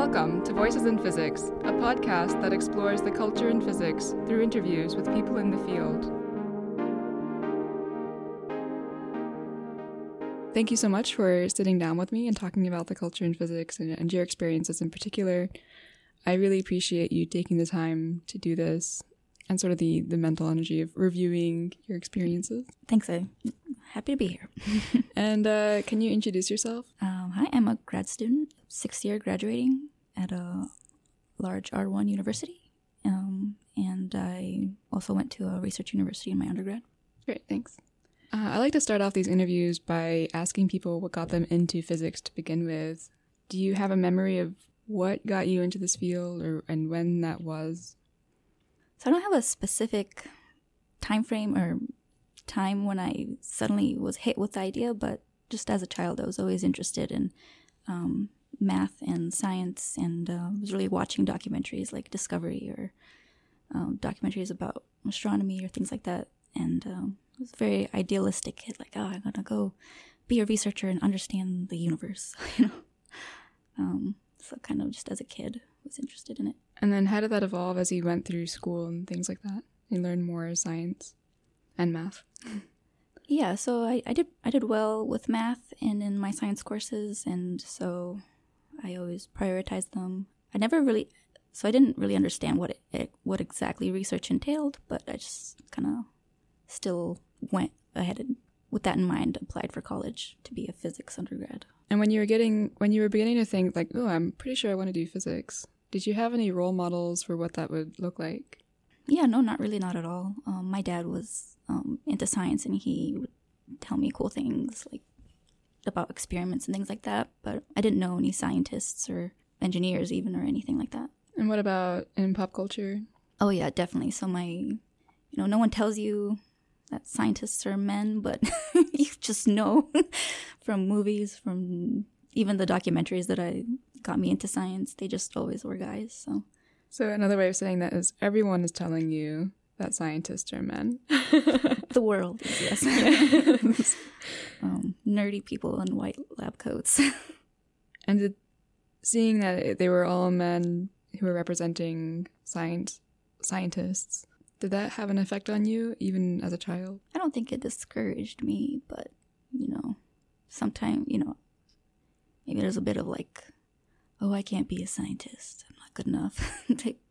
Welcome to Voices in Physics, a podcast that explores the culture in physics through interviews with people in the field. Thank you so much for sitting down with me and talking about the culture in physics and, and your experiences in particular. I really appreciate you taking the time to do this and sort of the, the mental energy of reviewing your experiences. Thanks. I'm happy to be here. and uh, can you introduce yourself? Um, hi, I'm a grad student, sixth year graduating at a large R1 university. Um, and I also went to a research university in my undergrad. Great, thanks. Uh, I like to start off these interviews by asking people what got them into physics to begin with. Do you have a memory of what got you into this field or and when that was? So I don't have a specific time frame or time when I suddenly was hit with the idea, but just as a child, I was always interested in um, math and science, and uh, was really watching documentaries like Discovery or um, documentaries about astronomy or things like that. And um, I was very idealistic kid, like, oh, I'm gonna go be a researcher and understand the universe, you know. Um, so kind of just as a kid, was interested in it. And then how did that evolve as you went through school and things like that? You learned more science and math. Yeah, so I, I did I did well with math and in my science courses and so I always prioritized them. I never really so I didn't really understand what it, it what exactly research entailed, but I just kind of still went ahead and with that in mind applied for college to be a physics undergrad. And when you were getting when you were beginning to think like, "Oh, I'm pretty sure I want to do physics." Did you have any role models for what that would look like? Yeah, no, not really, not at all. Um, my dad was um, into science, and he would tell me cool things like about experiments and things like that. But I didn't know any scientists or engineers, even or anything like that. And what about in pop culture? Oh yeah, definitely. So my, you know, no one tells you that scientists are men, but you just know from movies, from even the documentaries that I got me into science. They just always were guys. So, so another way of saying that is everyone is telling you that scientists are men. the world, yes. yes. um, nerdy people in white lab coats. and did, seeing that they were all men who were representing science scientists, did that have an effect on you, even as a child? I don't think it discouraged me, but you know, sometimes you know, maybe there's a bit of like oh, I can't be a scientist. I'm not good enough.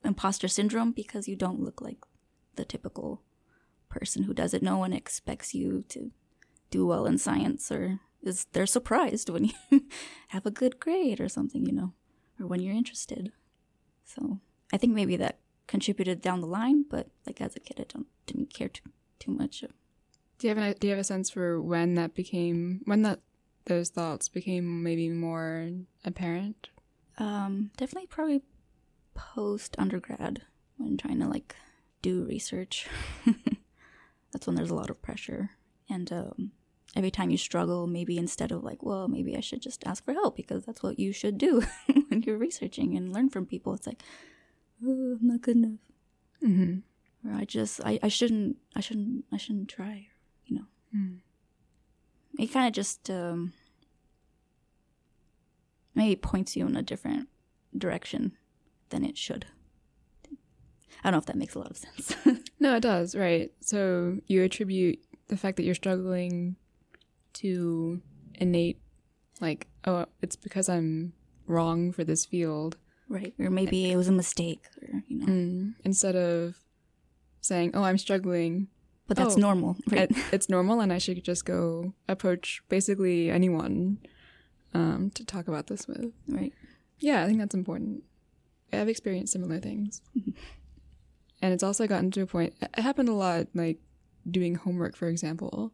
imposter syndrome because you don't look like the typical person who does it. No one expects you to do well in science or is they're surprised when you have a good grade or something, you know, or when you're interested. So I think maybe that contributed down the line, but like as a kid, I don't didn't care too too much. Do you have an do you have a sense for when that became when that those thoughts became maybe more apparent um, definitely probably post undergrad when trying to like do research. That's when there's a lot of pressure. And um, every time you struggle, maybe instead of like, well, maybe I should just ask for help because that's what you should do when you're researching and learn from people. It's like, oh, I'm not good enough. Mm-hmm. Or I just, I, I shouldn't, I shouldn't, I shouldn't try. You know, mm. it kind of just um, maybe points you in a different direction than it should. I don't know if that makes a lot of sense. no, it does, right. So you attribute the fact that you're struggling to innate, like, oh, it's because I'm wrong for this field. Right. Or maybe it was a mistake, or, you know. Mm, instead of saying, oh, I'm struggling. But that's oh, normal, right? It, it's normal, and I should just go approach basically anyone um, to talk about this with. Right. Yeah, I think that's important. I've experienced similar things. and it's also gotten to a point, it happened a lot, like doing homework, for example.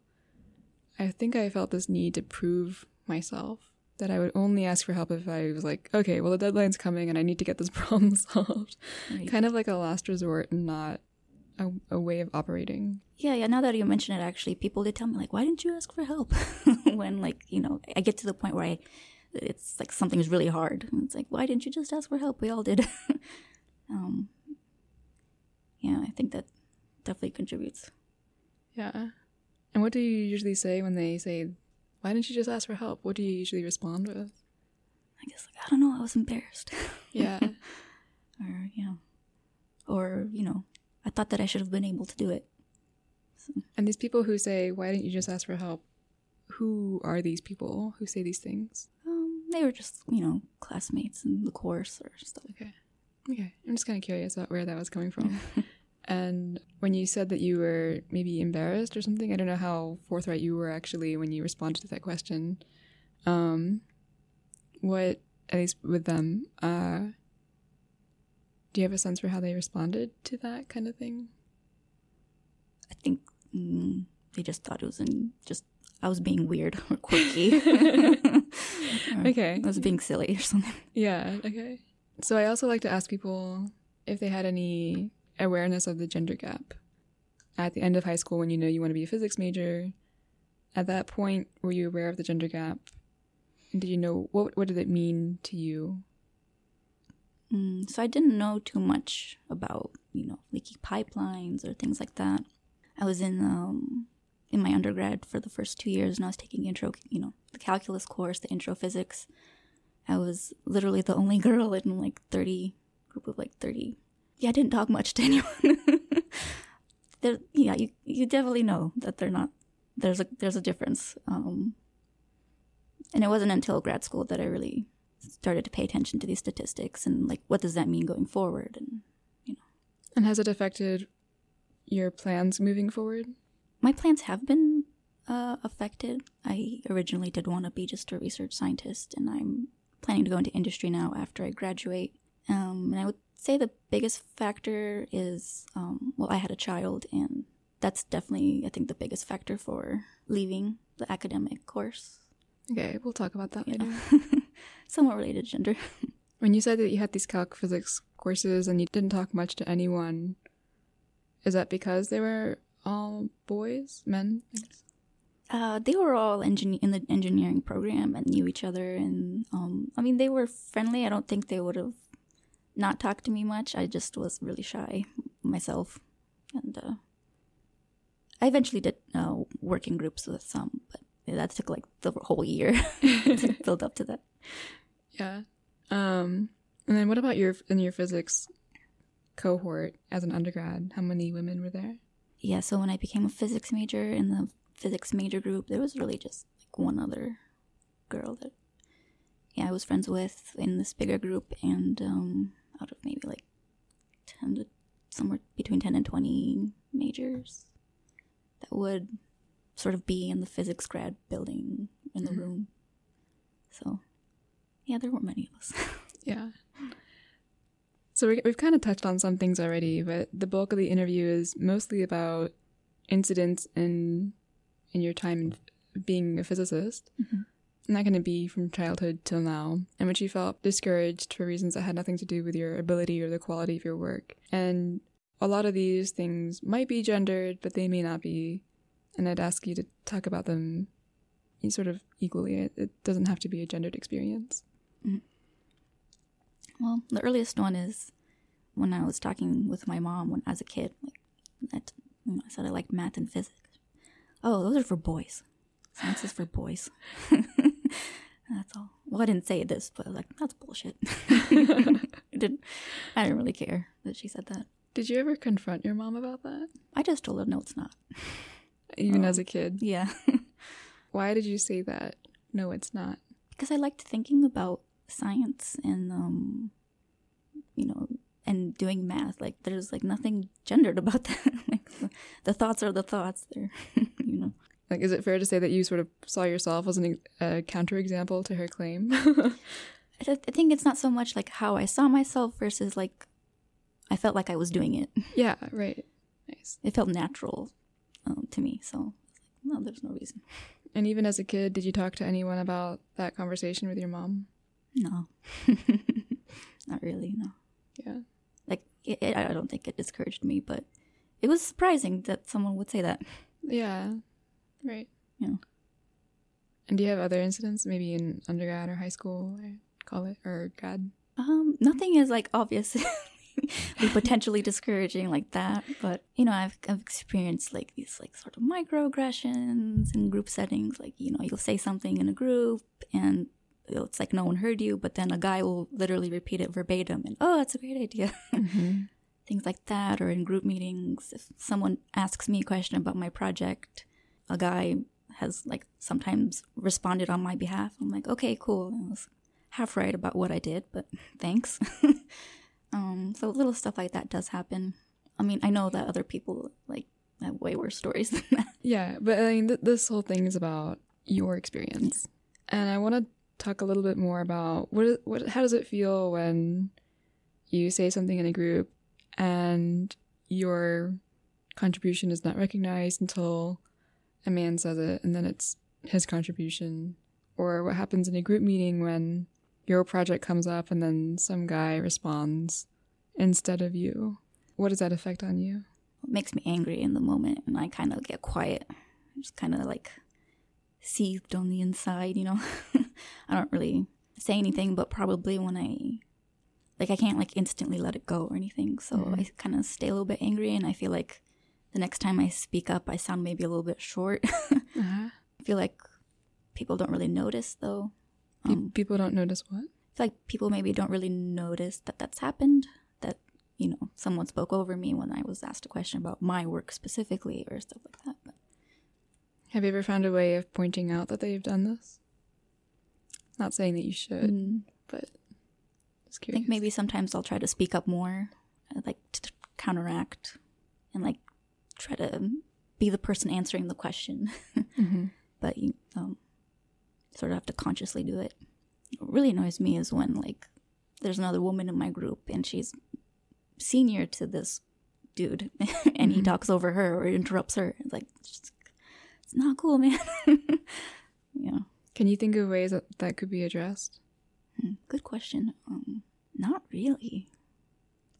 I think I felt this need to prove myself that I would only ask for help if I was like, okay, well, the deadline's coming and I need to get this problem solved. Right. Kind of like a last resort and not a, a, way of operating. Yeah, yeah. Now that you mention it, actually, people did tell me like, why didn't you ask for help? when like you know, I get to the point where I, it's like something's really hard. And it's like, why didn't you just ask for help? We all did. um, yeah, I think that definitely contributes. Yeah. And what do you usually say when they say, "Why didn't you just ask for help?" What do you usually respond with? I guess like I don't know, I was embarrassed. Yeah. or you know, or you know, I thought that I should have been able to do it. and these people who say, "Why didn't you just ask for help?" Who are these people who say these things? Um, they were just you know classmates in the course or stuff. Okay. Okay. I'm just kind of curious about where that was coming from. and when you said that you were maybe embarrassed or something, I don't know how forthright you were actually when you responded to that question. Um, what, at least with them, uh, do you have a sense for how they responded to that kind of thing? I think mm, they just thought it was in just I was being weird or quirky. Or Okay. I was being silly or something. Yeah, okay. So I also like to ask people if they had any awareness of the gender gap. At the end of high school, when you know you want to be a physics major, at that point, were you aware of the gender gap? And did you know what what did it mean to you? Mm, so I didn't know too much about you know leaky pipelines or things like that. I was in um, in my undergrad for the first two years, and I was taking intro, you know, the calculus course, the intro physics. I was literally the only girl in like thirty group of like thirty. Yeah, I didn't talk much to anyone. there, yeah, you you definitely know that they're not. There's a there's a difference. Um, and it wasn't until grad school that I really started to pay attention to these statistics and like what does that mean going forward and you know. And has it affected your plans moving forward? my plans have been uh, affected i originally did want to be just a research scientist and i'm planning to go into industry now after i graduate um, and i would say the biggest factor is um, well i had a child and that's definitely i think the biggest factor for leaving the academic course Okay, we'll talk about that later. yeah. somewhat related to gender When you said that you had these calc physics courses and you didn't talk much to anyone, is that because they were all boys, men? Uh, they were all engin- in the engineering program and knew each other, and um, I mean they were friendly. I don't think they would have not talk to me much. I just was really shy myself, and uh, I eventually did uh, work in groups with some, but that took like the whole year to build up to that. Yeah. Um, and then what about your in your physics cohort as an undergrad? How many women were there? Yeah, so when I became a physics major in the physics major group, there was really just like one other girl that yeah I was friends with in this bigger group, and um, out of maybe like ten to somewhere between ten and twenty majors that would sort of be in the physics grad building in the Mhm. room. So yeah, there weren't many of us. Yeah. So we, we've kind of touched on some things already, but the bulk of the interview is mostly about incidents in in your time in being a physicist. Mhm. And going to be from childhood till now, in which you felt discouraged for reasons that had nothing to do with your ability or the quality of your work. And a lot of these things might be gendered, but they may not be. And I'd ask you to talk about them sort of equally. It, doesn't have to be a gendered experience. Mm. Well, the earliest one is when I was talking with my mom when as a kid. Like, that, I said I liked math and physics. Oh, those are for boys. Science is for boys. that's all. Well, I didn't say this, but I was like, that's bullshit. I didn't. I didn't really care that she said that. Did you ever confront your mom about that? I just told her, no, it's not. Even Oh. as a kid? Yeah, Why did you say that? No, it's not. because I liked thinking about science and um, you know, and doing math. Like, there's like nothing gendered about that. like, the, the thoughts are the thoughts. They're, you know. Like, is it fair to say that you sort of saw yourself as an, a counterexample to her claim? I, th- I think it's not so much like how I saw myself versus like I felt like I was doing it. yeah, right. Nice. It felt natural um, to me. So, no, there's no reason. And even as a kid, did you talk to anyone about that conversation with your mom? No, not really. No, Yeah. like it, it, I don't think it discouraged me, but it was surprising that someone would say that. Yeah. Right. Yeah. And do you have other incidents, maybe in undergrad or high school, I call it, or grad? Um, nothing is like obviously potentially discouraging like that, but you know, I've I've experienced like these like sort of microaggressions in group settings. Like you know, you'll say something in a group, and it's like no one heard you, but then a guy will literally repeat it verbatim and, oh, that's a great idea. Mm-hmm. Things like that, or in group meetings, if someone asks me a question about my project, a guy has like sometimes responded on my behalf. I'm like, okay, cool. I was half right about what I did, but thanks. um, so little stuff like that does happen. I mean, I know that other people like have way worse stories than that. Yeah, but I mean, th- this whole thing is about your experience, and I want to talk a little bit more about what what how does it feel when you say something in a group and your contribution is not recognized until a man says it, and then it's his contribution, or what happens in a group meeting when your project comes up and then some guy responds instead of you. What does that affect on you? It makes me angry in the moment, and I kind of get quiet. I just kind of like seethed on the inside, you know. I don't really say anything, but probably when I like I can't like instantly let it go or anything. So Mhm. I kind of stay a little bit angry, and I feel like the next time I speak up, I sound maybe a little bit short. Uh-huh. I feel like people don't really notice though. Um, people don't notice what. I feel like people maybe don't really notice that that's happened. That you know someone spoke over me when I was asked a question about my work specifically or stuff like that. But Have you ever found a way of pointing out that they've done this? Not saying that you should, Mm, but just I think maybe sometimes I'll try to speak up more, uh, like to counteract, and like try to be the person answering the question. Mhm. but you um, sort of have to consciously do it. What really annoys me is when like there's another woman in my group and she's senior to this dude, and he Mhm. talks over her or interrupts her. It's like it's not cool, man. yeah, Can you think of ways that that could be addressed? Hmm, good question. Um, not really.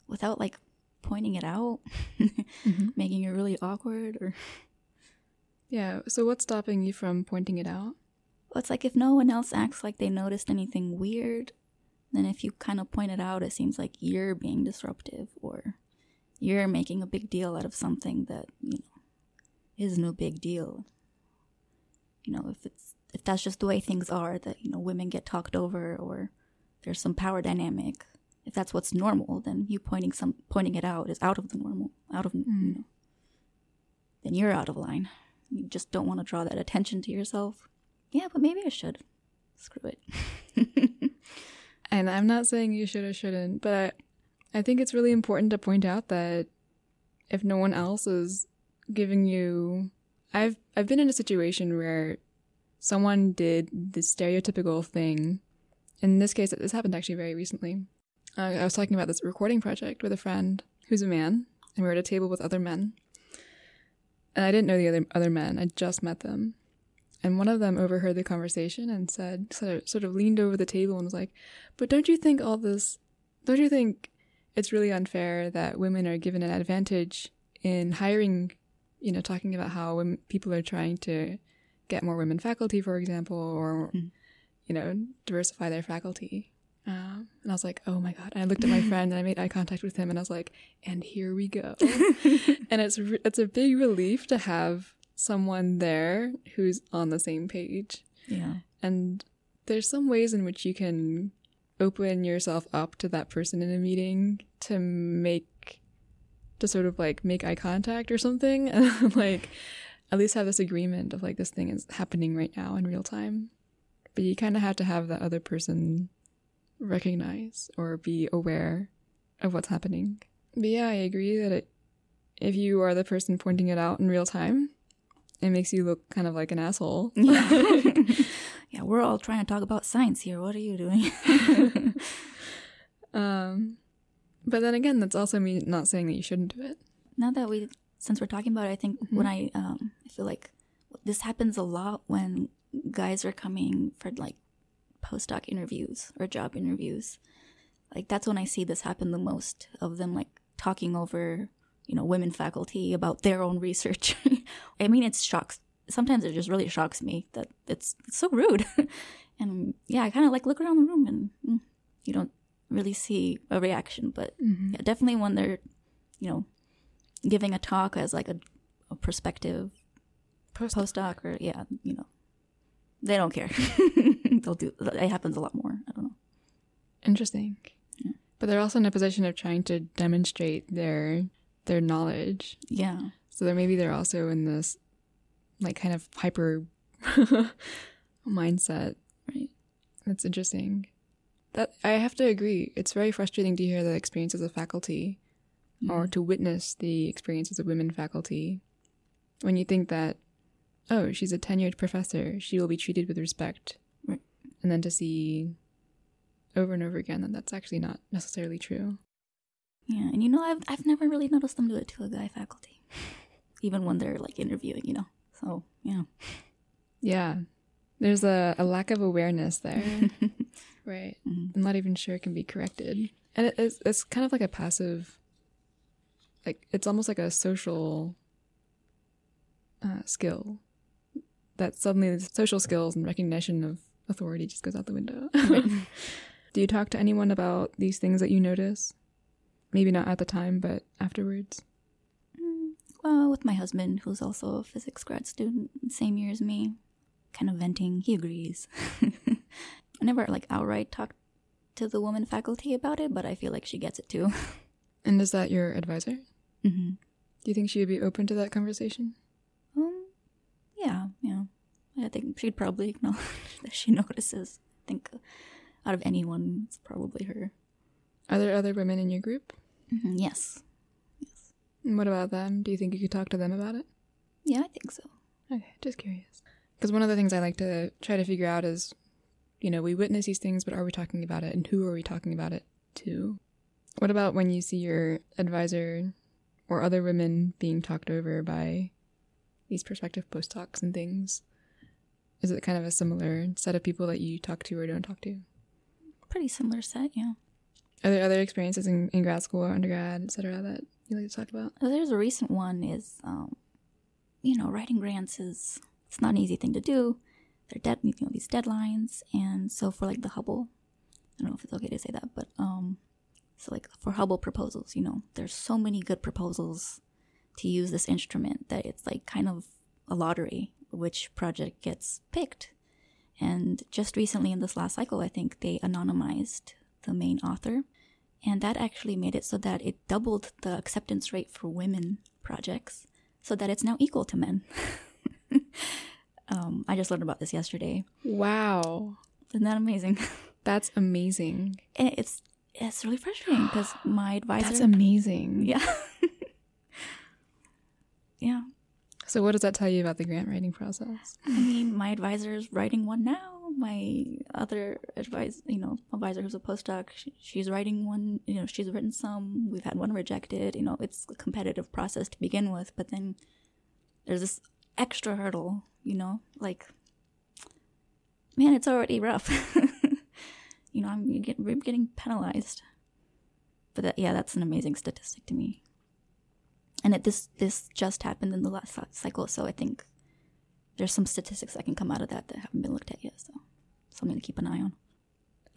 Without like pointing it out, mm-hmm. making it really awkward, or Yeah. So what's stopping you from pointing it out? Well, it's like if no one else acts like they noticed anything weird, then if you kind of point it out, it seems like you're being disruptive or you're making a big deal out of something that, you know, is no big deal. You know, if it's if that's just the way things are, that, you know, women get talked over or there's some power dynamic, if that's what's normal, then you pointing some pointing it out is out of the normal, out of mm. you know. Then you're out of line. You just don't want to draw that attention to yourself. Yeah, but maybe I should. Screw it. And I'm not saying you should or shouldn't, but I, I think it's really important to point out that if no one else is giving you, I've I've been in a situation where someone did the stereotypical thing. In this case, this happened actually very recently. Uh, I was talking about this recording project with a friend who's a man, and we were at a table with other men. And I didn't know the other other men; I just met them. And one of them overheard the conversation and said, sort of, sort of leaned over the table and was like, "But don't you think all this? Don't you think it's really unfair that women are given an advantage in hiring? You know, talking about how women, people are trying to get more women faculty, for example, or Mhm. you know, diversify their faculty." Um, and I was like, "Oh my god!" And I looked at my friend and I made eye contact with him, and I was like, "And here we go." and it's re- it's a big relief to have someone there who's on the same page. Yeah. And there's some ways in which you can open yourself up to that person in a meeting to make to sort of like make eye contact or something and like at least have this agreement of like this thing is happening right now in real time. But you kind of have to have that other person recognize or be aware of what's happening. But yeah, I agree that it if you are the person pointing it out in real time, it makes you look kind of like an asshole. Yeah. yeah, we're all trying to talk about science here. What are you doing? Um, but then again, that's also me not saying that you shouldn't do it. now that we, since we're talking about it, I think when I, um, I feel like this happens a lot when guys are coming for like postdoc interviews or job interviews. Like that's when I see this happen the most of them like talking over, you know, women faculty about their own research. I mean, it's shocks. Sometimes it just really shocks me that it's, it's so rude. and yeah, I kind of like look around the room and mm, you don't really see a reaction, but yeah, definitely when they're, you know, giving a talk as like a, a prospective Post- postdoc or yeah, you know, they don't care. they'll do. It happens a lot more. I don't know. Interesting. But they're also in a position of trying to demonstrate their their knowledge. Yeah. So they're maybe they're also in this like kind of hyper mindset. Right. That's interesting. That I have to agree. It's very frustrating to hear the experiences of faculty or mm-hmm. to witness the experiences of women faculty when you think that oh, she's a tenured professor, she will be treated with respect. And then to see over and over again that that's actually not necessarily true. Yeah, and you know, I've I've never really noticed them do it to a guy faculty, even when they're like interviewing. You know, so yeah. Yeah. There's a, a lack of awareness there. right. Mhm. I'm not even sure it can be corrected. And it, it's, it's kind of like a passive, like, it's almost like a social uh, skill that suddenly the social skills and recognition of authority just goes out the window. Do you talk to anyone about these things that you notice? Maybe not at the time, but afterwards? Mm, Well, with my husband, who's also a physics grad student, same year as me, kind of venting. He agrees. I never like outright talk to the woman faculty about it, but I feel like she gets it too. And is that your advisor? hmm Do you think she would be open to that conversation? Um, yeah, yeah. I think she'd probably acknowledge that she notices. I think out of anyone, it's probably her. Are there other women in your group? hmm Yes. And what about them? Do you think you could talk to them about it? Yeah, I think so. Okay, just curious. Because one of the things I like to try to figure out is, you know, we witness these things, but are we talking about it, and who are we talking about it to? What about when you see your advisor or other women being talked over by these prospective postdocs and things? Is it kind of a similar set of people that you talk to or don't talk to? Pretty similar set, yeah. Are there other experiences in, in grad school or undergrad, et cetera, that you like to talk about? There's a recent one is, um, you know, writing grants is it's not an easy thing to do. They're dead, you know, these deadlines, and so for like the Hubble, I don't know if it's okay to say that, but um, so like for Hubble proposals, you know, there's so many good proposals to use this instrument that it's like kind of a lottery which project gets picked. And just recently in this last cycle, I think they anonymized the main author. And that actually made it so that it doubled the acceptance rate for women projects so that it's now equal to men. um, I just learned about this yesterday. Wow. Isn't that amazing? That's amazing. and it's it's really frustrating because my advisor. That's amazing. yeah. yeah. So, what does that tell you about the grant writing process? I mean, my advisor is writing one now. My other advice, you know, advisor who's a postdoc, she, she's writing one. You know, she's written some. We've had one rejected. You know, it's a competitive process to begin with, but then there's this extra hurdle. You know, like, man, it's already rough. you know, I'm get, getting penalized. But that, yeah, that's an amazing statistic to me. And it, this this just happened in the last cycle, so I think there's some statistics that can come out of that that haven't been looked at yet. So something to keep an eye on.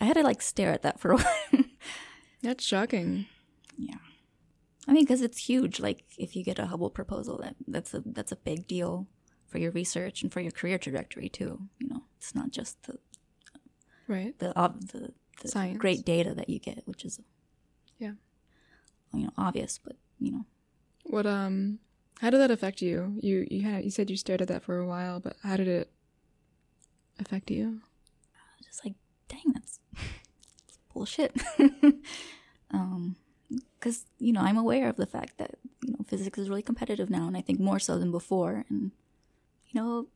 I had to like stare at that for a while. That's shocking. yeah, I mean, because it's huge. Like if you get a Hubble proposal, that that's a that's a big deal for your research and for your career trajectory too. You know, it's not just the Right. the the, the Science. great data that you get, which is Yeah. you know obvious, but you know What um how did that affect you? You you had you said you stared at that for a while, but how did it affect you? just like dang that's bullshit um because you know i'm aware of the fact that you know physics is really competitive now and i think more so than before and you know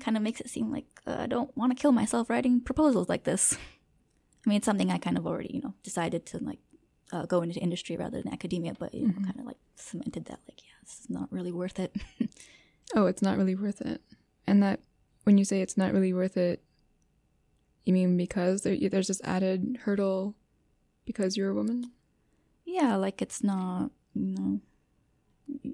kind of makes it seem like uh, i don't want to kill myself writing proposals like this i mean it's something i kind of already you know decided to like uh, go into industry rather than academia but you know kind of like cemented that like yeah this is not really worth it Oh, it's not really worth it. And that when you say it's not really worth it, you mean because there, there's this added hurdle because you're a woman? yeah like it's not you know you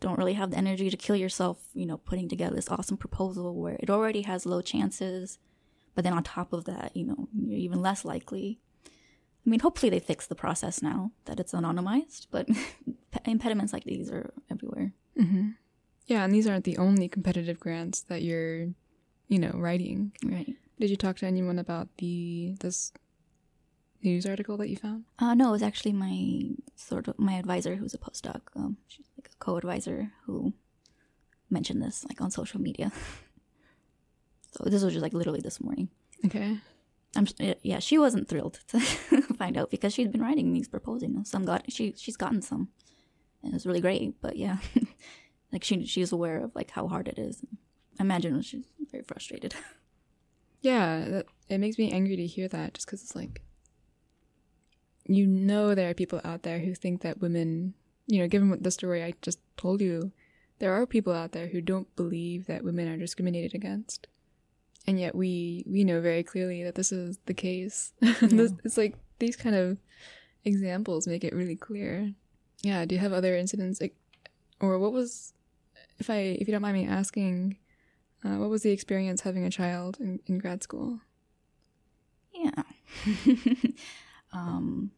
don't really have the energy to kill yourself you know putting together this awesome proposal where it already has low chances but then on top of that you know you're even less likely i mean hopefully they fix the process now that it's anonymized but impediments like these are everywhere Mm-hmm. Yeah, and these aren't the only competitive grants that you're, you know, writing. right Did you talk to anyone about the this news article that you found? Uh, no, it was actually my sort of my advisor who's a postdoc. Um, she's like a co-advisor who mentioned this like on social media. so this was just like literally this morning. Okay. I'm yeah, she wasn't thrilled to find out because she'd been writing these proposing. Some got she she's gotten some, and it was really great. But yeah, like she she's aware of like how hard it is. I imagine she's very frustrated. Yeah, that, it makes me angry to hear that, just because it's like, you know, there are people out there who think that women, you know, given what the story I just told you, there are people out there who don't believe that women are discriminated against and yet we we know very clearly that this is the case yeah. it's like these kind of examples make it really clear. Yeah do you have other incidents or what was if i if you don't mind me asking uh, what was the experience having a child in, in grad school? Yeah. Um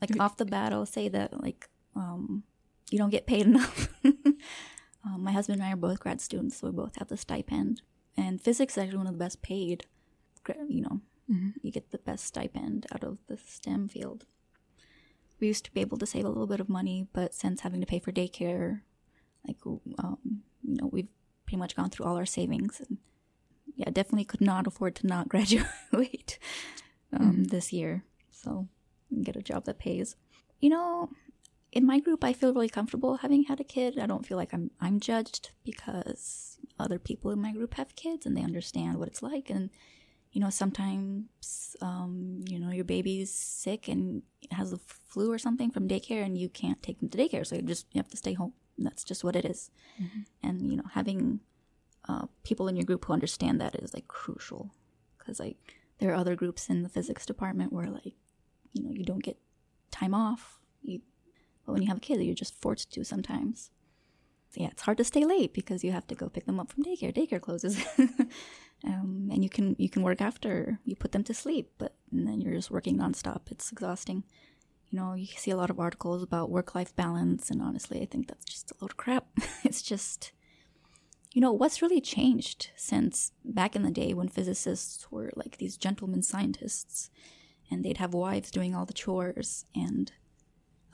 like off the bat i'll say that like um you don't get paid enough. Um, my husband and i are both grad students so we both have the stipend. And physics is actually one of the best paid you know mm-hmm. you get the best stipend out of the stem field we used to be able to save a little bit of money but since having to pay for daycare like um, you know we've pretty much gone through all our savings and yeah definitely could not afford to not graduate um, mm-hmm. this year so get a job that pays you know in my group i feel really comfortable having had a kid i don't feel like i'm i'm judged because other people in my group have kids and they understand what it's like and you know sometimes um, you know your baby's sick and has the flu or something from daycare and you can't take them to daycare so you just you have to stay home that's just what it is. Mm-hmm. and you know having uh, people in your group who understand that is like crucial because like there are other groups in the physics department where like you know you don't get time off you but when you have a kid you're just forced to sometimes yeah, it's hard to stay late because you have to go pick them up from daycare. Daycare closes, um, and you can you can work after you put them to sleep, but then you're just working nonstop. It's exhausting. You know, you see a lot of articles about work life balance, and honestly, I think that's just a load of crap. it's just, you know, what's really changed since back in the day when physicists were like these gentlemen scientists, and they'd have wives doing all the chores and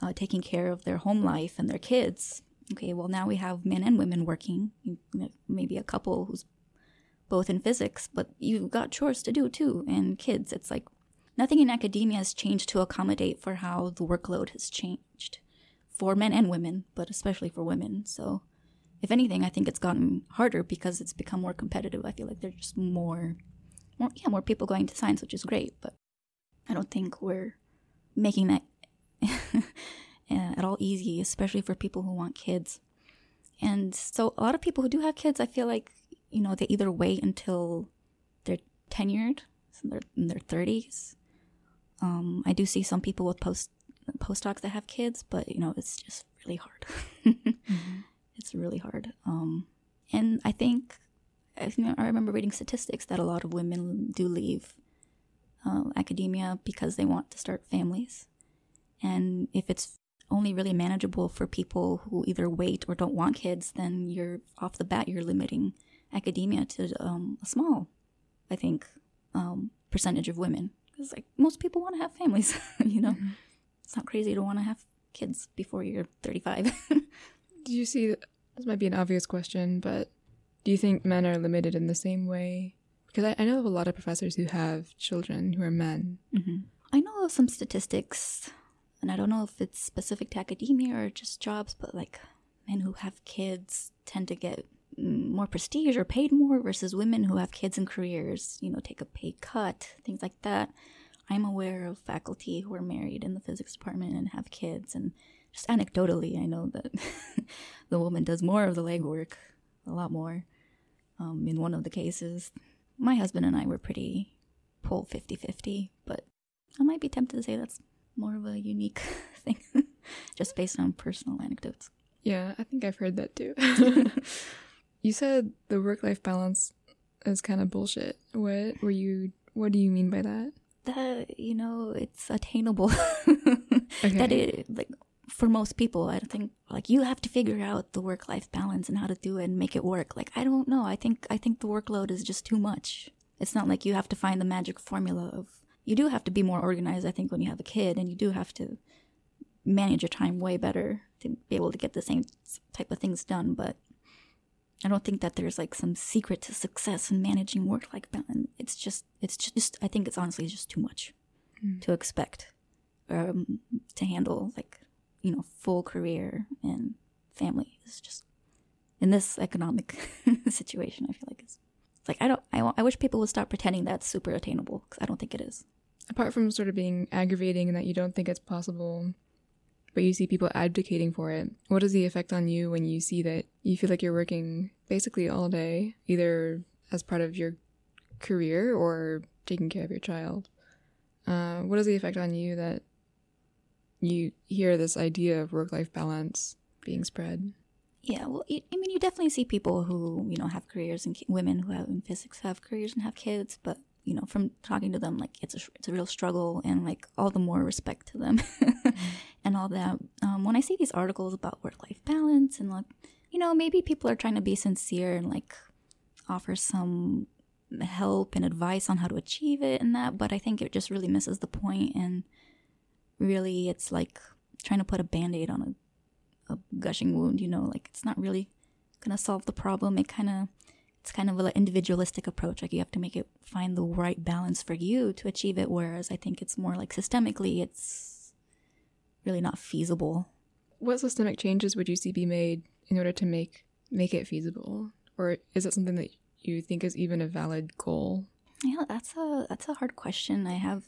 uh, taking care of their home life and their kids okay, well, now we have men and women working, maybe a couple who's both in physics, but you've got chores to do too, and kids. It's like nothing in academia has changed to accommodate for how the workload has changed for men and women, but especially for women. So, if anything, I think it's gotten harder because it's become more competitive. I feel like there's just more, more, yeah, more people going to science, which is great, but I don't think we're making that uh, at all easy, especially for people who want kids. And so, a lot of people who do have kids, I feel like, you know, they either wait until they're tenured, so they're in their 30s. Um, I do see some people with post postdocs that have kids, but, you know, it's just really hard. mm-hmm. It's really hard. Um, and I think, I, I remember reading statistics that a lot of women do leave uh, academia because they want to start families. And if it's only really manageable for people who either wait or don't want kids, then you're off the bat, you're limiting academia to um, a small, I think, um, percentage of women. Because like most people want to have families, you know, mm-hmm. it's not crazy to want to have kids before you're 35. do you see? This might be an obvious question, but do you think men are limited in the same way? Because I, I know of a lot of professors who have children who are men. Mm-hmm. I know of some statistics and I don't know if it's specific to academia or just jobs, but like men who have kids tend to get more prestige or paid more versus women who have kids and careers, you know, take a pay cut, things like that. I'm aware of faculty who are married in the physics department and have kids, and just anecdotally, I know that the woman does more of the legwork, a lot more. Um, in one of the cases, my husband and I were pretty pull 50 50, but I might be tempted to say that's more of a unique thing, just based on personal anecdotes. Yeah, I think I've heard that too. You said the work life balance is kind of bullshit. What were you? What do you mean by that? That you know, it's attainable. okay. That it like for most people, I don't think like you have to figure out the work life balance and how to do it and make it work. Like I don't know. I think I think the workload is just too much. It's not like you have to find the magic formula of. You do have to be more organized, I think, when you have a kid, and you do have to manage your time way better to be able to get the same type of things done. But I don't think that there's like some secret to success in managing work life balance. It's just, it's just, I think it's honestly just too much mm. to expect um, to handle like, you know, full career and family. It's just in this economic situation, I feel like it's, it's like I don't. I, I wish people would stop pretending that's super attainable because I don't think it is. Apart from sort of being aggravating and that you don't think it's possible, but you see people advocating for it, what is the effect on you when you see that you feel like you're working basically all day, either as part of your career or taking care of your child? Uh, what is the effect on you that you hear this idea of work life balance being spread? Yeah, well, I mean, you definitely see people who you know have careers and women who have in physics have careers and have kids, but you know, from talking to them, like it's a it's a real struggle, and like all the more respect to them, and all that. Um, when I see these articles about work life balance and like, you know, maybe people are trying to be sincere and like offer some help and advice on how to achieve it and that, but I think it just really misses the point, and really, it's like trying to put a band aid on a a gushing wound, you know, like it's not really gonna solve the problem. It kind of it's kind of an individualistic approach. Like you have to make it find the right balance for you to achieve it. Whereas I think it's more like systemically, it's really not feasible. What systemic changes would you see be made in order to make make it feasible, or is it something that you think is even a valid goal? Yeah, that's a that's a hard question. I have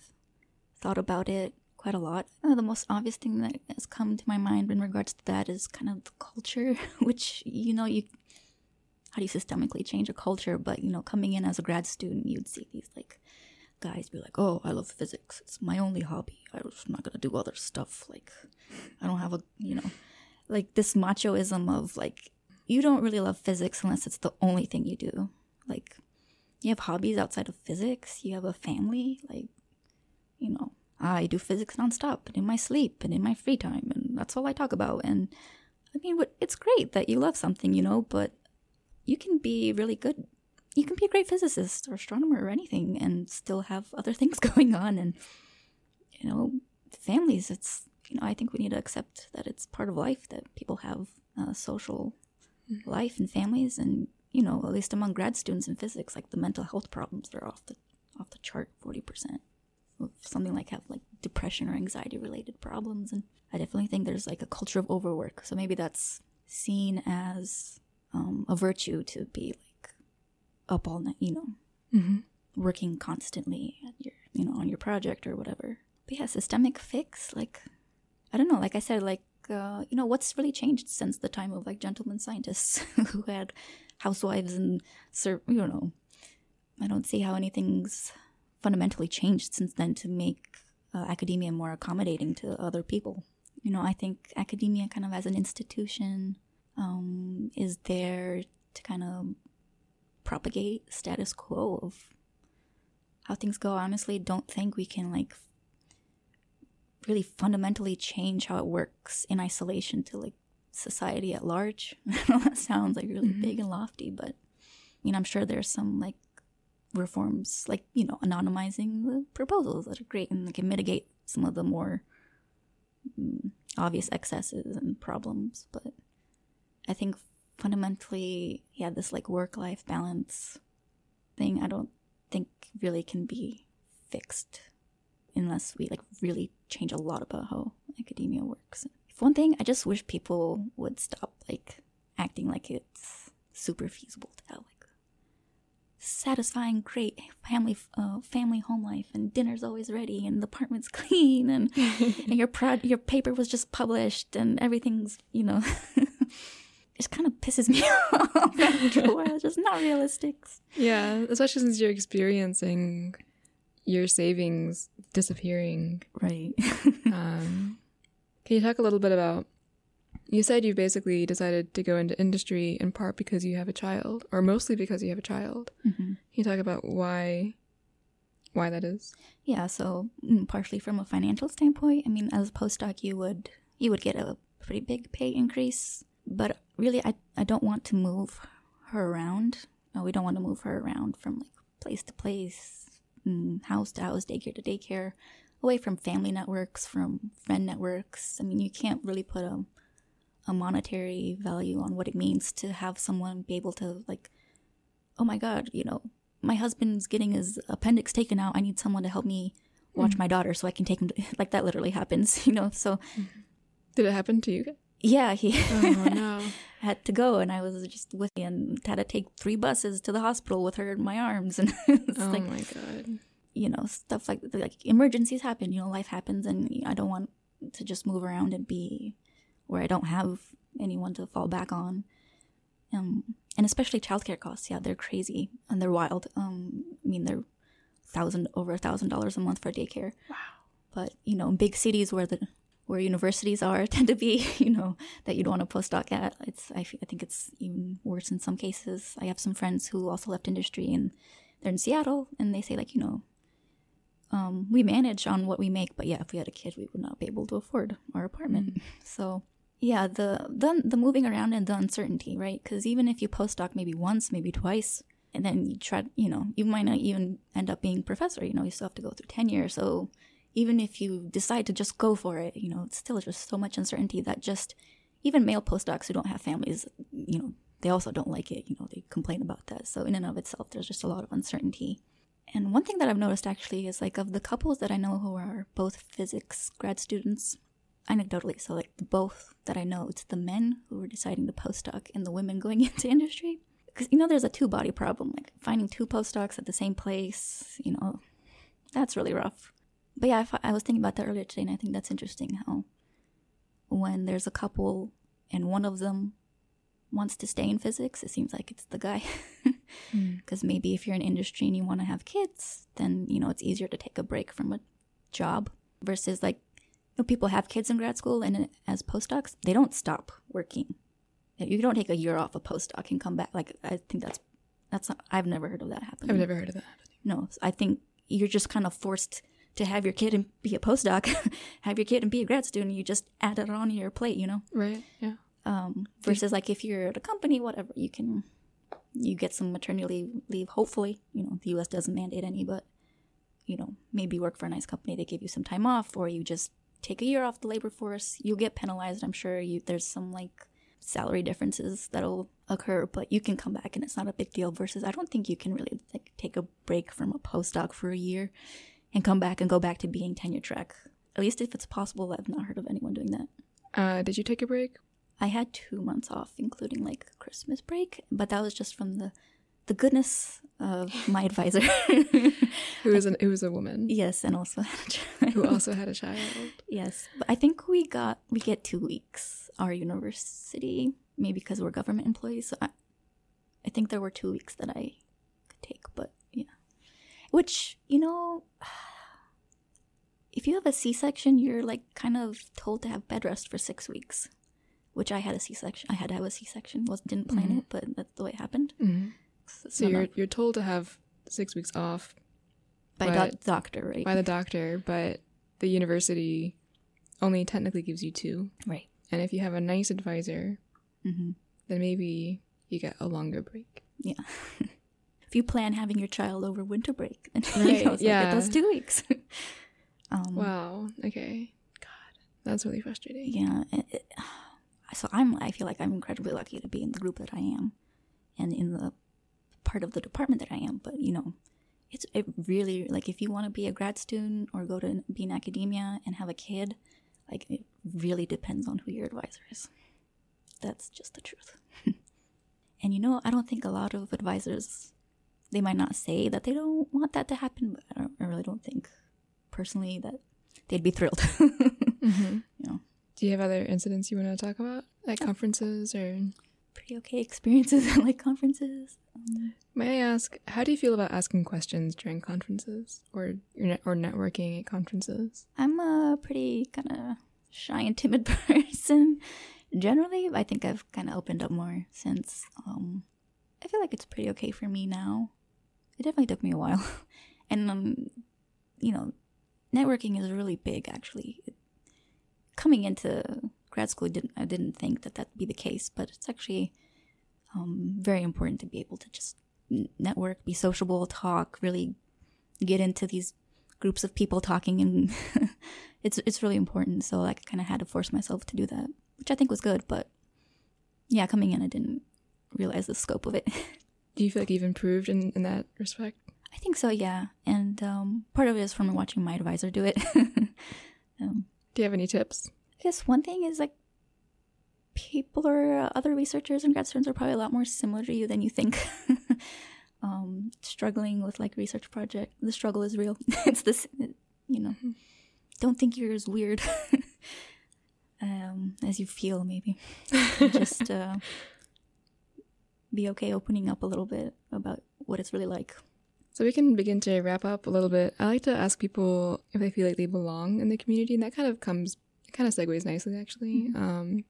thought about it quite a lot. Uh, the most obvious thing that has come to my mind in regards to that is kind of the culture, which, you know, you how do you systemically change a culture? But, you know, coming in as a grad student, you'd see these like guys be like, oh, I love physics. It's my only hobby. I'm not to do other stuff. Like, I don't have a, you know, like this machoism of like, you don't really love physics unless it's the only thing you do. Like, you have hobbies outside of physics, you have a family, like, you know, I do physics nonstop and in my sleep and in my free time, and that's all I talk about. And I mean, it's great that you love something, you know, but you can be really good. You can be a great physicist or astronomer or anything and still have other things going on. And, you know, families, it's, you know, I think we need to accept that it's part of life that people have a social mm-hmm. life and families. And, you know, at least among grad students in physics, like the mental health problems are off the, off the chart 40% of something like have like depression or anxiety related problems and i definitely think there's like a culture of overwork so maybe that's seen as um, a virtue to be like up all night you know mm-hmm. working constantly at your you know on your project or whatever but yeah systemic fix like i don't know like i said like uh, you know what's really changed since the time of like gentlemen scientists who had housewives and serve you know i don't see how anything's fundamentally changed since then to make uh, academia more accommodating to other people. You know, I think academia, kind of as an institution, um, is there to kind of propagate status quo of how things go. I honestly don't think we can like really fundamentally change how it works in isolation to like society at large. that sounds like really mm-hmm. big and lofty, but I mean, I'm sure there's some like reforms, like you know, anonymizing the proposals that are great and can mitigate some of the more um, obvious excesses and problems. But I think fundamentally, yeah, this like work-life balance thing, I don't think really can be fixed unless we like really change a lot about how academia works. If one thing, I just wish people would stop like acting like it's super feasible to have like satisfying, great family uh, family home life, and dinner's always ready, and the apartment's clean, and, and your pro- your paper was just published, and everything's you know. it kind of pisses me off after a while. Just not realistic. Yeah, especially since you're experiencing your savings disappearing. Right. um, can you talk a little bit about you said you basically decided to go into industry in part because you have a child, or mostly because you have a child. Mm-hmm. Can you talk about why why that is? Yeah, so mm, partially from a financial standpoint. I mean, as a postdoc, you would you would get a pretty big pay increase, but really, I I don't want to move her around. We don't want to move her around from like place to place, mm, house to house, daycare to daycare, away from family networks, from friend networks. I mean, you can't really put a a monetary value on what it means to have someone be able to like, oh my god, you know, my husband's getting his appendix taken out. I need someone to help me watch mm. my daughter so I can take him. To, like that literally happens, you know. So, did it happen to you? Yeah, he oh, no. had to go, and I was just with him and had to take three buses to the hospital with her in my arms, and oh like, my god, you know, stuff like like emergencies happen. You know, life happens, and I don't want to just move around and be where I don't have anyone to fall back on. Um, and especially childcare costs, yeah, they're crazy and they're wild. Um, I mean, they're thousand over a thousand dollars a month for daycare. Wow. But you know, big cities where the where universities are tend to be, you know, that you'd want to postdoc at. It's I, I think it's even worse in some cases. I have some friends who also left industry and they're in Seattle, and they say like, you know, um, we manage on what we make, but yeah, if we had a kid, we would not be able to afford our apartment. Mm. So yeah, the the the moving around and the uncertainty, right? Because even if you postdoc maybe once, maybe twice, and then you try, you know, you might not even end up being professor. You know, you still have to go through tenure. So even if you decide to just go for it, you know, it's still just so much uncertainty that just even male postdocs who don't have families, you know, they also don't like it. You know, they complain about that. So in and of itself, there's just a lot of uncertainty. And one thing that I've noticed actually is like of the couples that I know who are both physics grad students, anecdotally, so like both that I know, it's the men who are deciding to postdoc and the women going into industry. Because you know, there's a two body problem, like finding two postdocs at the same place. You know, that's really rough. But yeah, I, I was thinking about that earlier today, and I think that's interesting how when there's a couple and one of them wants to stay in physics, it seems like it's the guy. Because mm. maybe if you're in industry and you want to have kids, then you know it's easier to take a break from a job versus like know, people have kids in grad school and as postdocs, they don't stop working. You don't take a year off a postdoc and come back. Like I think that's that's not, I've never heard of that happening. I've never heard of that happening. No, I think you're just kind of forced to have your kid and be a postdoc, have your kid and be a grad student. You just add it on your plate, you know. Right. Yeah. Um, versus like if you're at a company, whatever, you can you get some maternity leave. Hopefully, you know the U.S. doesn't mandate any, but you know maybe work for a nice company. They give you some time off, or you just take a year off the labor force, you'll get penalized. I'm sure you there's some like salary differences that'll occur, but you can come back and it's not a big deal. Versus, I don't think you can really like take a break from a postdoc for a year and come back and go back to being tenure track. At least if it's possible, I've not heard of anyone doing that. Uh, did you take a break? I had two months off, including like Christmas break, but that was just from the the goodness of my advisor, who is an who is a woman. Yes, and also who also had a child. Yes, but I think we got we get two weeks. Our university, maybe because we're government employees. So I, I think there were two weeks that I could take, but which you know. If you have a C-section, you're like kind of told to have bed rest for six weeks, which I had a C-section. I had to have a C-section. was didn't plan mm-hmm. it, but that's the way it happened. Mm-hmm. So you're you're told to have six weeks off by the doctor, right? By the doctor, but the university only technically gives you two, right? And if you have a nice advisor, mm-hmm. then maybe you get a longer break. Yeah. if you plan having your child over winter break, then right. you know, yeah, like those two weeks. um, wow. Okay. God, that's really frustrating. Yeah. It, it, so I'm. I feel like I'm incredibly lucky to be in the group that I am, and in the part of the department that I am, but you know, it's it really like if you want to be a grad student or go to be in academia and have a kid, like it really depends on who your advisor is. That's just the truth. and you know, I don't think a lot of advisors they might not say that they don't want that to happen, but I, I really don't think personally that they'd be thrilled. mm-hmm. You know. Do you have other incidents you want to talk about at conferences or? pretty okay experiences at like conferences. Um, May I ask, how do you feel about asking questions during conferences or or networking at conferences? I'm a pretty kind of shy and timid person. Generally, I think I've kind of opened up more since. Um, I feel like it's pretty okay for me now. It definitely took me a while, and um, you know, networking is really big. Actually, coming into grad school, I didn't I didn't think that that'd be the case, but it's actually um, very important to be able to just network, be sociable, talk, really get into these groups of people talking, and it's it's really important. So I kind of had to force myself to do that, which I think was good. But yeah, coming in, I didn't realize the scope of it. Do you feel like you've improved in, in that respect? I think so, yeah. And um, part of it is from watching my advisor do it. um, Do you have any tips? I guess one thing is like people or uh, other researchers and grad students are probably a lot more similar to you than you think. um, struggling with like research project, the struggle is real. it's this, you know. Don't think you're as weird um, as you feel. Maybe just uh, be okay opening up a little bit about what it's really like. So we can begin to wrap up a little bit. I like to ask people if they feel like they belong in the community, and that kind of comes, it kind of segues nicely, actually. Um,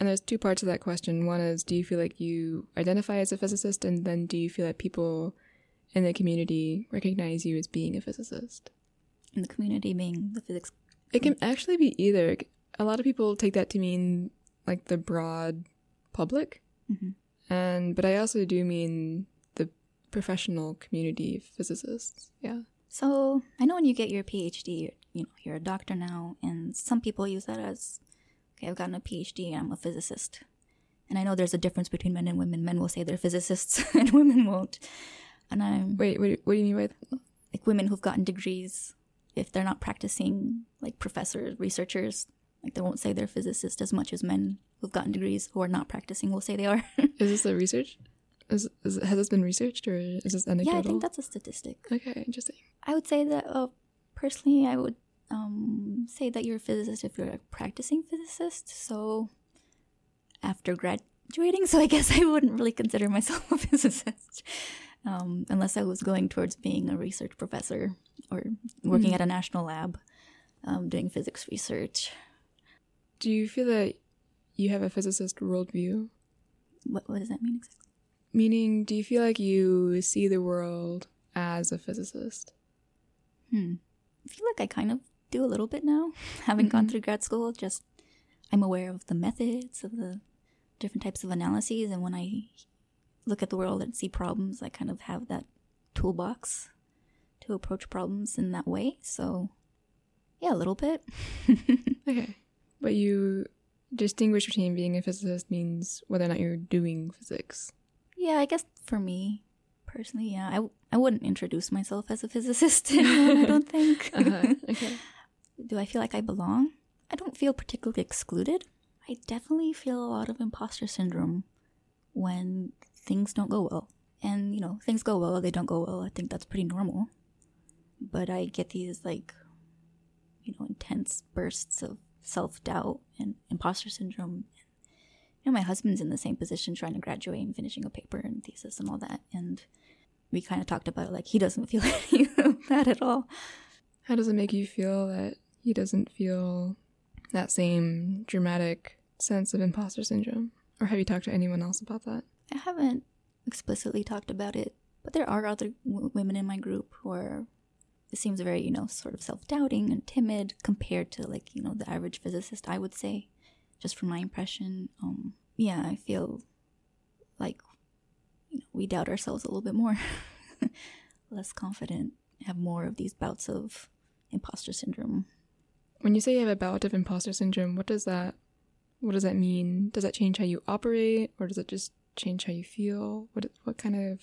and there's two parts of that question. One is, do you feel like you identify as a physicist, and then do you feel that people in the community recognize you as being a physicist? In the community being the physics. It can actually be either. A lot of people take that to mean like the broad public, Mhm. And but I also do mean the professional community of physicists. Yeah. So I know when you get your PhD, you're, know, you're a doctor now, and some people use that as, okay, I've gotten a PhD and I'm a physicist. And I know there's a difference between men and women. Men will say they're physicists, and women won't. And I'm Wait, what, what do you mean by that? like women who've gotten degrees, if they're not practicing like professors, researchers, like they won't say they're physicists as much as men who've gotten degrees who are not practicing will say they are. Is this a research? Is, is has this been researched or is this anecdotal? yeah, I think that's a statistic. okay. Interesting. I would say that uh, personally, I would um, say that you're a physicist if you're a practicing physicist. So after graduating, so I guess I wouldn't really consider myself a physicist um, unless I was going towards being a research professor or working at a national lab um, doing physics research. Do you feel that you have a physicist worldview? What, what does that mean exactly? Meaning, do you feel like you see the world as a physicist? Hmm. I feel like I kind of do a little bit now, having gone Mhm. through grad school. Just I'm aware of the methods of the different types of analyses, and when I look at the world and see problems, I kind of have that toolbox to approach problems in that way. So, yeah, a little bit. Okay. But you distinguish between being a physicist means whether or not you're doing physics. yeah, I guess for me personally, yeah, I I wouldn't introduce myself as a physicist. I don't think. Uh-huh. Okay. Do I feel like I belong? I don't feel particularly excluded. I definitely feel a lot of imposter syndrome when things don't go well. And, you know, things go well, they don't go well. I think that's pretty normal. But I get these, like, you know, intense bursts of self doubt and imposter syndrome. You know, my husband's in the same position trying to graduate and finishing a paper and thesis and all that. And we kind of talked about it like he doesn't feel any of that at all. How does it make you feel that he doesn't feel that same dramatic sense of imposter syndrome? Or have you talked to anyone else about that? I haven't explicitly talked about it, but there are other w- women in my group who are, seems very, you know, sort of self doubting and timid compared to, like, you know, the average physicist, I would say, just from my impression. Um, yeah, I feel like, you know, we doubt ourselves a little bit more, less confident, have more of these bouts of imposter syndrome. When you say you have a bout of imposter syndrome, what does that what does that mean? Does that change how you operate or does it just change how you feel? What what kind of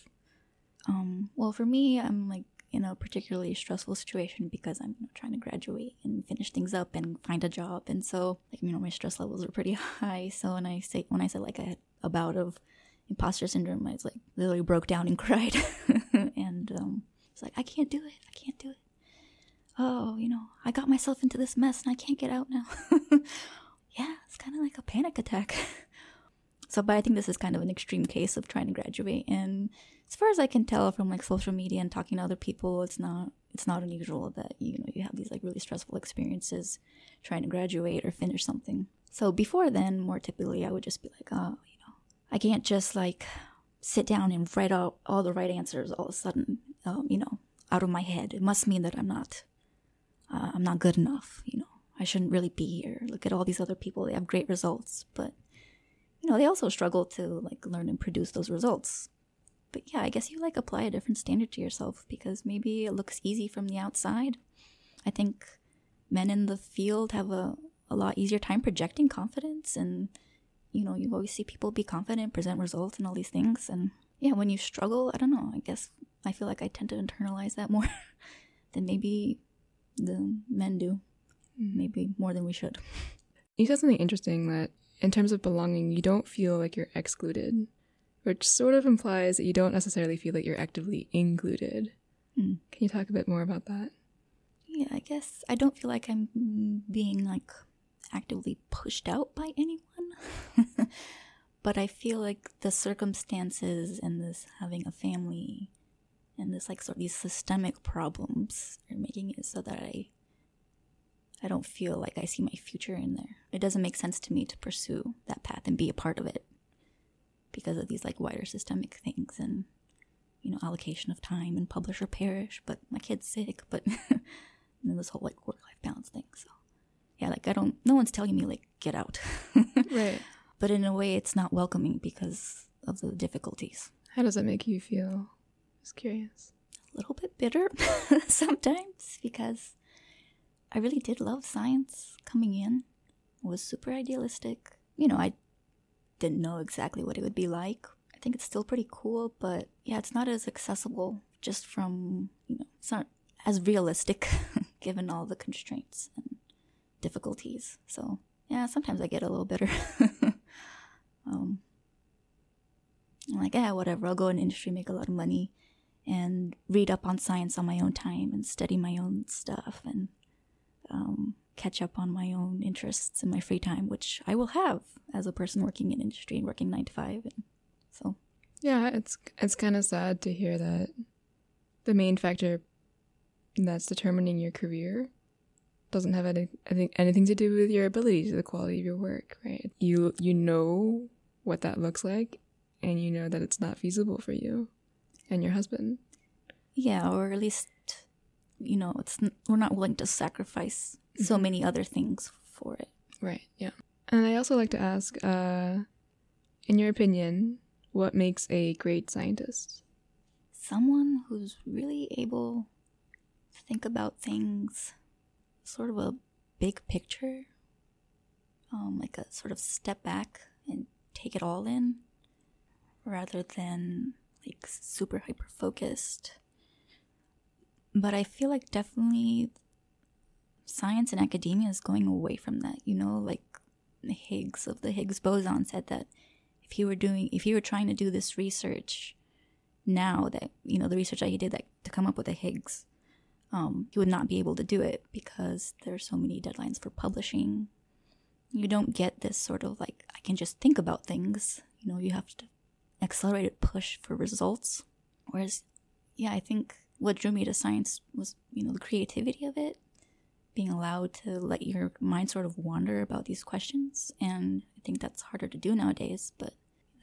Um, well, for me, I'm like in a particularly stressful situation because I'm you know, trying to graduate and finish things up and find a job, and so like you know my stress levels are pretty high. So when I say when I said like I had a bout of imposter syndrome, I was like literally broke down and cried, and um, it's like I can't do it, I can't do it. Oh, you know, I got myself into this mess and I can't get out now. yeah, it's kind of like a panic attack. So, but I think this is kind of an extreme case of trying to graduate. And as far as I can tell from like social media and talking to other people, it's not it's not unusual that you know you have these like really stressful experiences trying to graduate or finish something. So before then, more typically, I would just be like, oh, you know, I can't just like sit down and write out all the right answers all of a sudden, um, you know, out of my head. It must mean that I'm not uh, I'm not good enough. You know, I shouldn't really be here. Look at all these other people; they have great results, but you know, they also struggle to like learn and produce those results. But yeah, I guess you like apply a different standard to yourself because maybe it looks easy from the outside. I think men in the field have a, a lot easier time projecting confidence and you know, you always see people be confident, present results and all these things and yeah, when you struggle, I don't know, I guess I feel like I tend to internalize that more than maybe the men do. Mm-hmm. Maybe more than we should. You said something interesting that in terms of belonging, you don't feel like you're excluded, which sort of implies that you don't necessarily feel like you're actively included. Mm. Can you talk a bit more about that? Yeah, I guess I don't feel like I'm being like actively pushed out by anyone. but I feel like the circumstances and this having a family and this like sort of these systemic problems are making it so that I I don't feel like I see my future in there. It doesn't make sense to me to pursue that path and be a part of it because of these like wider systemic things and you know allocation of time and publish or perish. But my kid's sick, but then this whole like work life balance thing. So yeah, like I don't. No one's telling me like get out. right. But in a way, it's not welcoming because of the difficulties. How does that make you feel? Just curious. A little bit bitter sometimes because I really did love science coming in. It was super idealistic. You know, I didn't know exactly what it would be like. I think it's still pretty cool, but yeah, it's not as accessible just from, you know, it's not as realistic given all the constraints and difficulties. So, yeah, sometimes I get a little bitter. um, I'm like, yeah, whatever. I'll go in industry, make a lot of money, and read up on science on my own time and study my own stuff and um, catch up on my own interests in my free time, which I will have as a person working in industry and working nine to five. And so, yeah, it's it's kind of sad to hear that the main factor that's determining your career doesn't have any, anything to do with your abilities or the quality of your work, right? You you know what that looks like, and you know that it's not feasible for you and your husband. Yeah, or at least you know, it's we're not willing to sacrifice mm-hmm. so many other things for it. Right. Yeah. And I also like to ask, uh, in your opinion, what makes a great scientist? Someone who's really able to think about things, sort of a big picture, um, like a sort of step back and take it all in, rather than like super hyper focused but I feel like definitely science and academia is going away from that. You know, like the Higgs of the Higgs boson said that if he were doing, if he were trying to do this research now, that you know the research that he did that to come up with a Higgs, um, he would not be able to do it because there are so many deadlines for publishing. You don't get this sort of like I can just think about things. You know, you have to accelerated push for results. Whereas, yeah, I think what drew me to science was, you know, the creativity of it, being allowed to let your mind sort of wander about these questions. And I think that's harder to do nowadays. But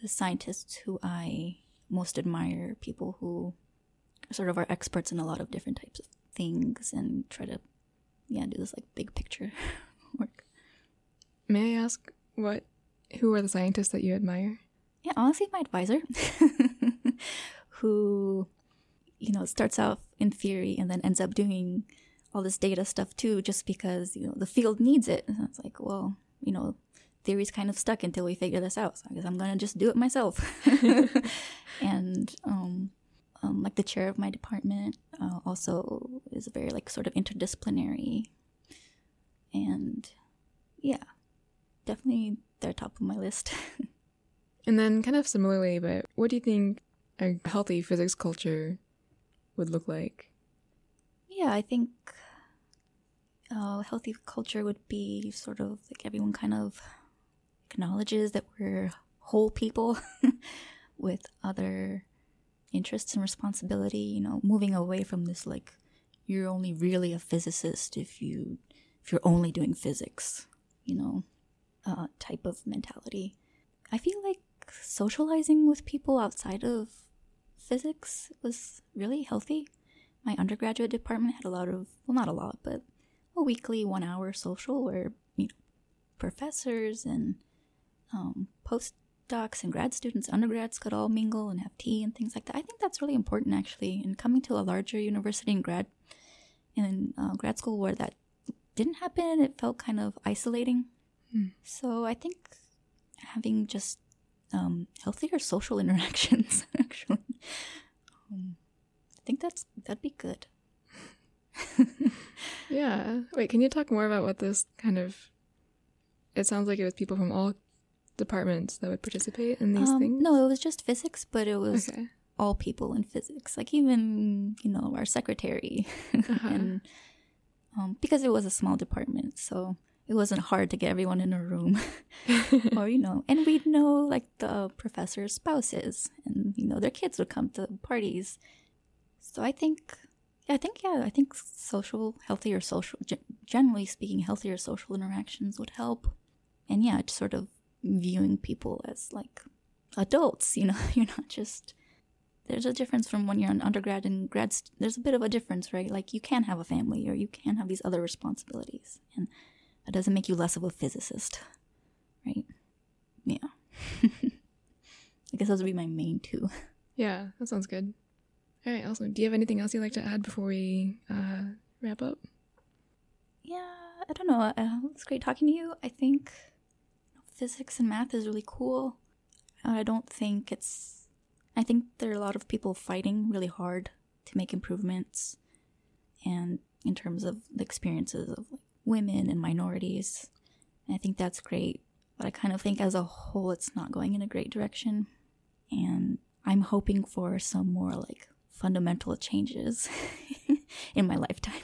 the scientists who I most admire, people who sort of are experts in a lot of different types of things and try to, yeah, do this like big picture work. May I ask what, who are the scientists that you admire? Yeah, honestly, my advisor, who you know, it starts off in theory and then ends up doing all this data stuff too, just because, you know, the field needs it. And it's like, well, you know, theory's kind of stuck until we figure this out. So I guess I'm going to just do it myself. and, um, um, like the chair of my department uh, also is very like sort of interdisciplinary and yeah definitely they're top of my list and then kind of similarly but what do you think a healthy physics culture would look like? Yeah, I think a healthy culture would be sort of like everyone kind of acknowledges that we're whole people with other interests and responsibility, you know, moving away from this like you're only really a physicist if you if you're only doing physics, you know, uh, type of mentality. I feel like socializing with people outside of physics was really healthy. My undergraduate department had a lot of, well, not a lot, but a weekly one hour social where you know, professors and um, postdocs and grad students, undergrads could all mingle and have tea and things like that. I think that's really important actually. And coming to a larger university in grad in uh, grad school where that didn't happen, it felt kind of isolating. Hmm. So I think having just um, healthier social interactions actually, that's that'd be good. Yeah. Wait, can you talk more about what this kind of? It sounds like it was people from all departments that would participate in these Um, things. No, it was just physics, but it was Okay. all people in physics, like even you know our secretary, Uh-huh. and um, because it was a small department, so it wasn't hard to get everyone in a room, or you know, and we'd know like the professor's spouses, and you know their kids would come to parties. So I think, I think yeah, I think social, healthier social, generally speaking, healthier social interactions would help, and yeah, just sort of viewing people as like adults. You know, you're not just there's a difference from when you're an undergrad and grad st- there's a bit of a difference right? Like you can have a family or you can have these other responsibilities. And that doesn't make you less of a physicist right? Yeah. I guess those would be my main two. Yeah, that sounds good. All right, awesome. Do you have anything else you'd like to add before we uh, wrap up? yeah i don't know. Uh, it's great talking to you. I think physics and math is really cool. I don't think it's i think there are a lot of people fighting really hard to make improvements and in terms of the experiences of women and minorities. I think that's great. But i kind of think as a whole it's not going in a great direction. And i'm hoping for some more like fundamental changes in my lifetime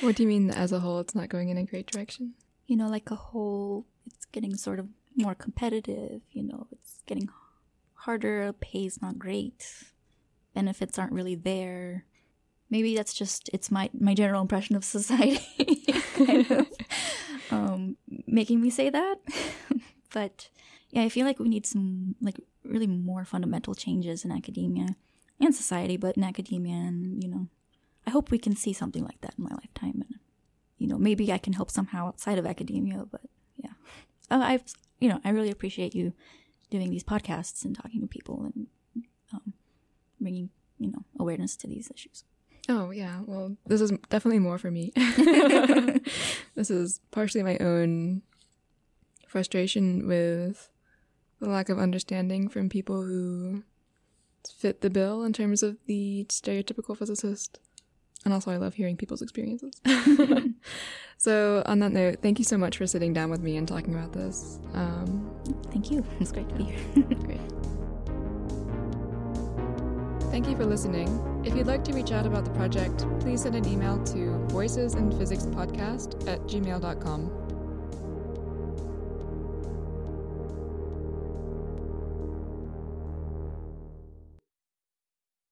What do you mean as a whole it's not going in a great direction? you know, like a whole, it's getting sort of more competitive, you know, it's getting harder, pay's not great, benefits aren't really there. Maybe that's just, it's my, my general impression of society kind of um, making me say that. but yeah, I feel like we need some, like, really more fundamental changes in academia and society, but in academia and, you know, I hope we can see something like that in my lifetime. And, you know, maybe I can help somehow outside of academia, but yeah. Uh, I've, you know, I really appreciate you doing these podcasts and talking to people and um, bringing, you know, awareness to these issues. Oh, yeah. Well, this is definitely more for me. this is partially my own frustration with the lack of understanding from people who fit the bill in terms of the stereotypical physicist. And also, I love hearing people's experiences. so, on that note, thank you so much for sitting down with me and talking about this. Um, Thank you. It's great to be here. Great. Thank you for listening. If you'd like to reach out about the project, please send an email to voicesinphysicspodcast at gmail.com.